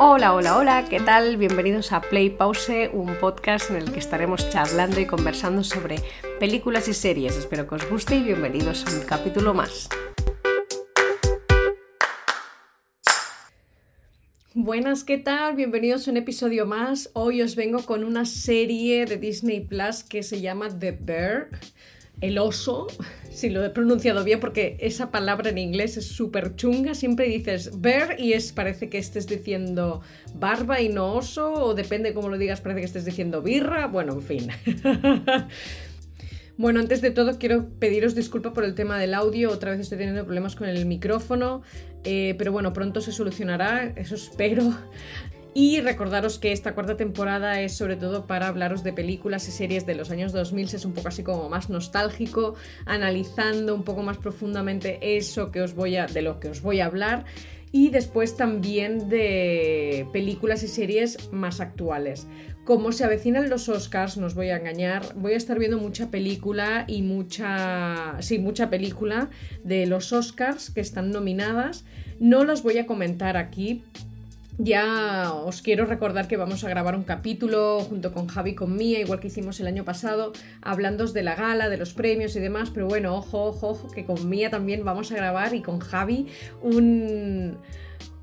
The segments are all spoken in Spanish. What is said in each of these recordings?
Hola, hola, hola, ¿qué tal? Bienvenidos a Play Pause, un podcast en el que estaremos charlando y conversando sobre películas y series. Espero que os guste y bienvenidos a un capítulo más. Buenas, ¿qué tal? Bienvenidos a un episodio más. Hoy os vengo con una serie de Disney Plus que se llama The Bear el oso, si lo he pronunciado bien, porque esa palabra en inglés es súper chunga, siempre dices bear y es, parece que estés diciendo barba y no oso, o depende cómo lo digas, parece que estés diciendo birra, bueno, en fin. bueno, antes de todo quiero pediros disculpa por el tema del audio, otra vez estoy teniendo problemas con el micrófono, eh, pero bueno, pronto se solucionará, eso espero. Y recordaros que esta cuarta temporada es sobre todo para hablaros de películas y series de los años 2000, es un poco así como más nostálgico, analizando un poco más profundamente eso que os voy a, de lo que os voy a hablar y después también de películas y series más actuales. Como se avecinan los Oscars, no os voy a engañar, voy a estar viendo mucha película y mucha, sí, mucha película de los Oscars que están nominadas. No las voy a comentar aquí ya os quiero recordar que vamos a grabar un capítulo junto con Javi y con Mía, igual que hicimos el año pasado, hablando de la gala, de los premios y demás, pero bueno, ojo, ojo, ojo, que con Mía también vamos a grabar y con Javi un,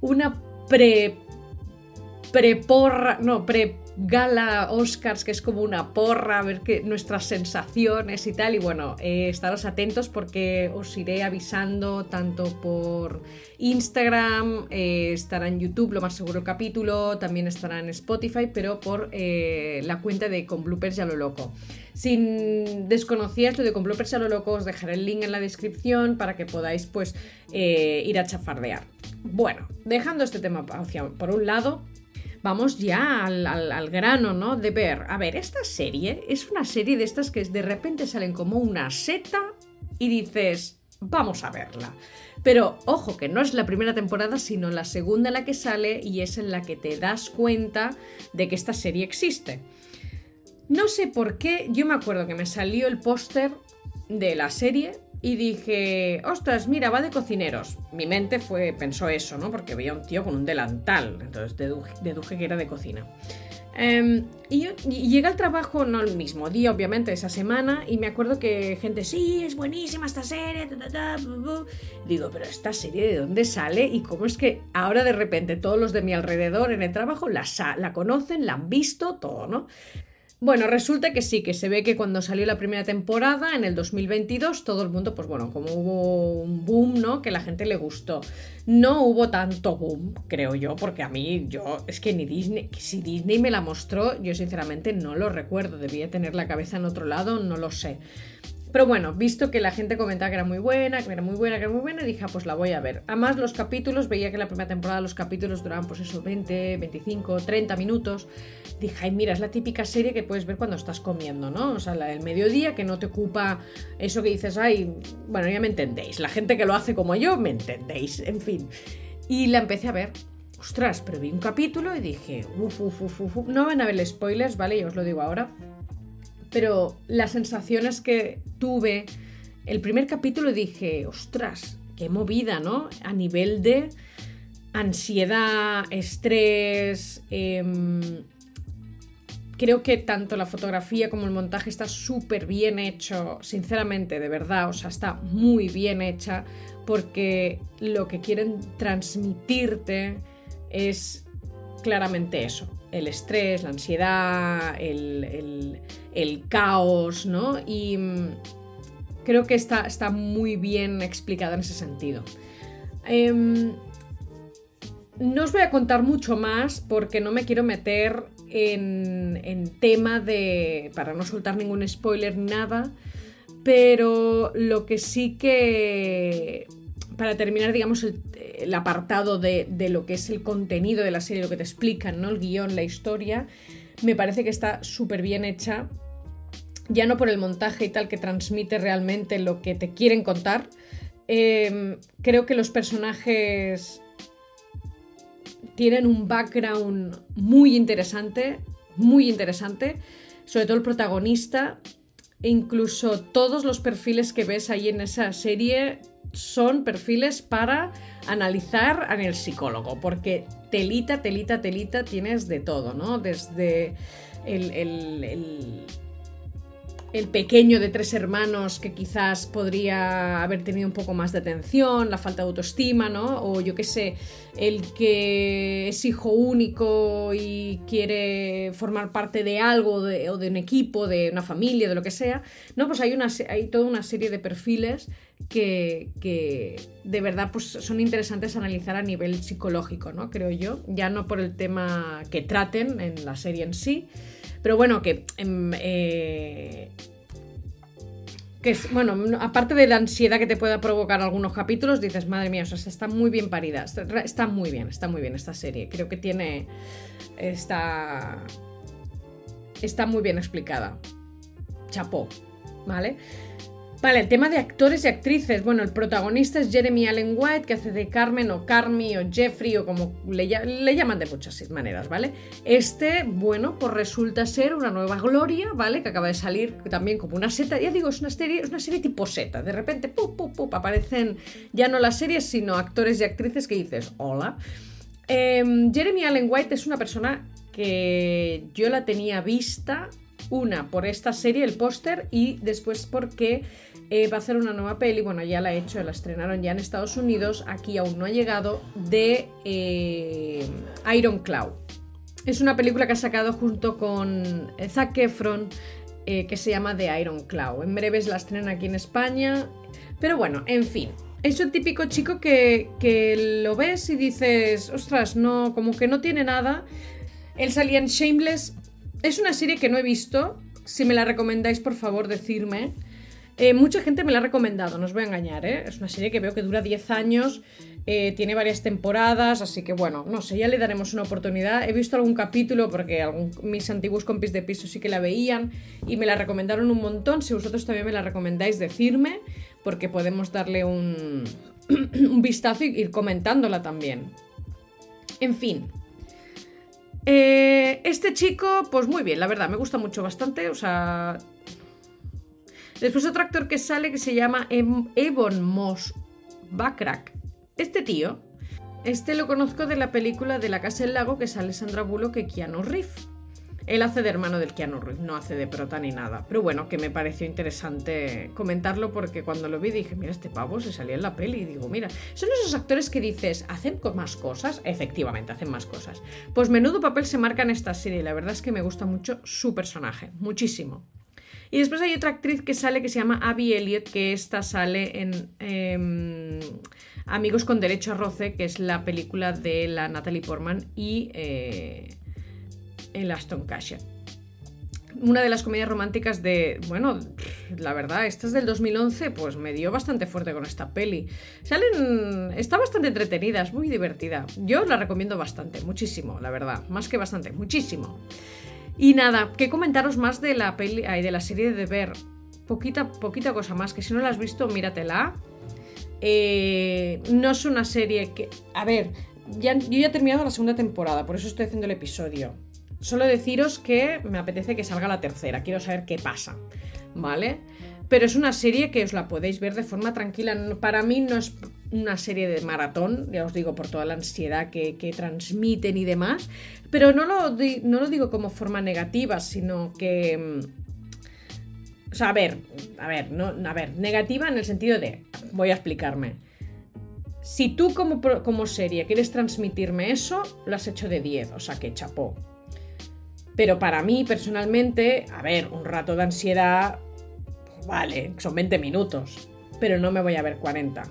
una pre... pre-porra, no, pre gala Oscars, que es como una porra, a ver qué nuestras sensaciones y tal. Y bueno, eh, estaros atentos porque os iré avisando tanto por Instagram, eh, estará en YouTube, lo más seguro capítulo, también estará en Spotify, pero por eh, la cuenta de Con Bloopers ya lo loco. Si desconocías lo de Con Bloopers ya lo loco, os dejaré el link en la descripción para que podáis pues ir a chafardear. Bueno, dejando este tema por un lado, vamos ya al, grano, ¿no? De ver, a ver, esta serie es una serie de estas que de repente salen como una seta y dices, vamos a verla. Pero ojo, que no es la primera temporada, sino la segunda en la que sale y es en la que te das cuenta de que esta serie existe. No sé por qué, yo me acuerdo que me salió el póster de la serie y dije, ostras, mira, va de cocineros. Mi mente fue, pensó eso, ¿no? Porque veía un tío con un delantal, entonces deduje, que era de cocina. Em, y, llega al trabajo, no el mismo día, obviamente, esa semana, y me acuerdo que gente, sí, es buenísima esta serie, digo, pero esta serie de dónde sale y cómo es que ahora de repente todos los de mi alrededor en el trabajo la, la conocen, la han visto, todo, ¿no? Bueno, resulta que sí, que se ve que cuando salió la primera temporada, en el 2022, todo el mundo, pues bueno, como hubo un boom, ¿no? Que la gente le gustó. No hubo tanto boom, creo yo, porque a mí, yo, es que ni Disney, si Disney me la mostró, yo sinceramente no lo recuerdo, debía tener la cabeza en otro lado, no lo sé. Pero bueno, visto que la gente comentaba que era muy buena, que era muy buena, que era muy buena, dije, ah, pues la voy a ver. Además, los capítulos, veía que la primera temporada los capítulos duraban, pues eso, 20, 25, 30 minutos. Dije, ay, mira, es la típica serie que puedes ver cuando estás comiendo, ¿no? O sea, la del mediodía, que no te ocupa eso que dices, ay, bueno, ya me entendéis. La gente que lo hace como yo, me entendéis, en fin. Y la empecé a ver. Ostras, pero vi un capítulo y dije, uff, uff, uf, no van a ver spoilers, ¿vale? Yo os lo digo ahora pero las sensaciones que tuve, el primer capítulo dije, ostras, qué movida, ¿no? A nivel de ansiedad, estrés, em, creo que tanto la fotografía como el montaje está súper bien hecho, sinceramente, de verdad, o sea, está muy bien hecha porque lo que quieren transmitirte es claramente eso, el estrés, la ansiedad, el, caos, ¿no? Y mm, creo que está, está, muy bien explicado en ese sentido. Em, no os voy a contar mucho más porque no me quiero meter en, en tema de... para no soltar ningún spoiler, nada, pero lo que sí que para terminar, digamos, el, apartado de, lo que es el contenido de la serie, lo que te explican, ¿no? El guion, la historia, me parece que está súper bien hecha. Ya no por el montaje y tal que transmite realmente lo que te quieren contar. Em, creo que los personajes tienen un background muy interesante, muy interesante. Sobre todo el protagonista. E incluso todos los perfiles que ves ahí en esa serie son perfiles para analizar en el psicólogo, porque telita, telita, telita tienes de todo, ¿no? Desde el, el pequeño de tres hermanos que quizás podría haber tenido un poco más de atención, la falta de autoestima, ¿no? O yo qué sé, el que es hijo único y quiere formar parte de algo o de un equipo, de una familia, de lo que sea, ¿no? Pues hay, una, hay toda una serie de perfiles que, de verdad pues, son interesantes analizar a nivel psicológico, ¿no? Creo yo, ya no por el tema que traten en la serie en sí, pero bueno, que... Em, eh, que es, bueno, aparte de la ansiedad que te pueda provocar algunos capítulos, dices, madre mía, está muy bien parida. Está, muy bien, está muy bien esta serie. Creo que tiene. Está. Está muy bien explicada. Chapó, ¿vale? Vale, el tema de actores y actrices. Bueno, el protagonista es Jeremy Allen White, que hace de Carmen o Carmi o Jeffrey o como le, llaman de muchas maneras, ¿vale? Este, bueno, pues resulta ser una nueva gloria, ¿vale? Que acaba de salir también como una seta. Ya digo, es una serie, es una serie tipo seta. De repente, ¡pup, pup, pup! aparecen ya no las series, sino actores y actrices que dices, hola. Em, Jeremy Allen White es una persona que yo la tenía vista una, por esta serie, el póster, y después porque eh, va a hacer una nueva peli, bueno, ya la ha hecho, la estrenaron ya en Estados Unidos, aquí aún no ha llegado, de eh, Iron Cloud. Es una película que ha sacado junto con eh, Zac Efron, que se llama The Iron Cloud. En breves la estrenan aquí en España, pero bueno, en fin. Es un típico chico que, que lo ves y dices, ostras, no, como que no tiene nada. Él salía en Shameless, es una serie que no he visto. Si me la recomendáis, por favor, decirme. Eh, mucha gente me la ha recomendado, no os voy a engañar, ¿eh? Es una serie que veo que dura 10 años, eh, tiene varias temporadas, así que bueno, no sé, ya le daremos una oportunidad. He visto algún capítulo porque mis antiguos compis de piso sí que la veían y me la recomendaron un montón. Si vosotros también me la recomendáis, decirme, porque podemos darle un, un vistazo y ir comentándola también. En fin, eh, este chico, pues muy bien, la verdad, me gusta mucho bastante. O sea. Después otro actor que sale que se llama em-, Ebon Moss Backrack. Este tío, este lo conozco de la película de La Casa del Lago que sale Sandra Bullock y Keanu Reeves. Él hace de hermano del Keanu Reeves, no hace de prota ni nada. Pero bueno, que me pareció interesante comentarlo porque cuando lo vi dije, mira, este pavo se salía en la peli. Y digo, mira, son esos actores que dices, ¿hacen más cosas? Efectivamente, hacen más cosas. Pues menudo papel se marca en esta serie. La verdad es que me gusta mucho su personaje, muchísimo. Y después hay otra actriz que sale que se llama Abby Elliott, que esta sale en em, Amigos con Derecho a Roce, que es la película de la Natalie Portman y... Eh, el Aston Kutcher. Una de las comedias románticas de, bueno, la verdad, esta es del 2011, pues me dio bastante fuerte con esta peli. Salen, está bastante entretenida, es muy divertida. Yo la recomiendo bastante, muchísimo, la verdad, más que bastante, muchísimo. Y nada, ¿qué comentaros más de la peli, de la serie de Ver? Poquita, poquita cosa más, que si no la has visto, míratela. Eh, no es una serie que, a ver, ya, yo ya he terminado la segunda temporada, por eso estoy haciendo el episodio. Solo deciros que me apetece que salga la tercera, quiero saber qué pasa, ¿vale? Pero es una serie que os la podéis ver de forma tranquila. Para mí no es una serie de maratón, ya os digo, por toda la ansiedad que, transmiten y demás. Pero no lo, no lo digo como forma negativa, sino que... Mm, o sea, a ver, a ver, no, a ver, negativa en el sentido de, voy a explicarme. Si tú como, como serie quieres transmitirme eso, lo has hecho de 10, o sea que chapó. Pero para mí, personalmente, a ver, un rato de ansiedad, pues vale, son 20 minutos, pero no me voy a ver 40.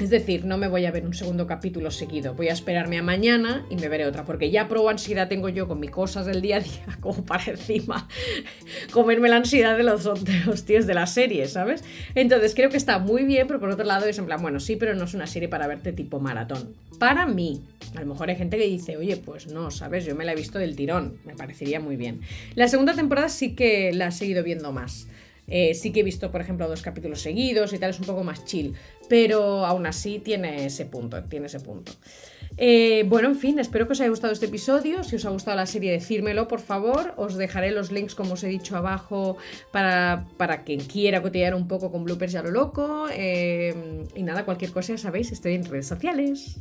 Es decir, no me voy a ver un segundo capítulo seguido, voy a esperarme a mañana y me veré otra, porque ya pro ansiedad tengo yo con mis cosas del día a día, como para encima comerme la ansiedad de los, de tíos de la serie, ¿sabes? Entonces creo que está muy bien, pero por otro lado es en plan, bueno, sí, pero no es una serie para verte tipo maratón. Para mí, a lo mejor hay gente que dice, oye, pues no, ¿sabes? Yo me la he visto del tirón, me parecería muy bien. La segunda temporada sí que la he seguido viendo más. Eh, sí que he visto, por ejemplo, dos capítulos seguidos y tal, es un poco más chill, pero aún así tiene ese punto, tiene ese punto. Eh, bueno, en fin, espero que os haya gustado este episodio. Si os ha gustado la serie, decírmelo, por favor. Os dejaré los links, como os he dicho abajo, para, para quien quiera cotillar un poco con bloopers ya lo loco. Eh, y nada, cualquier cosa, ya sabéis, estoy en redes sociales.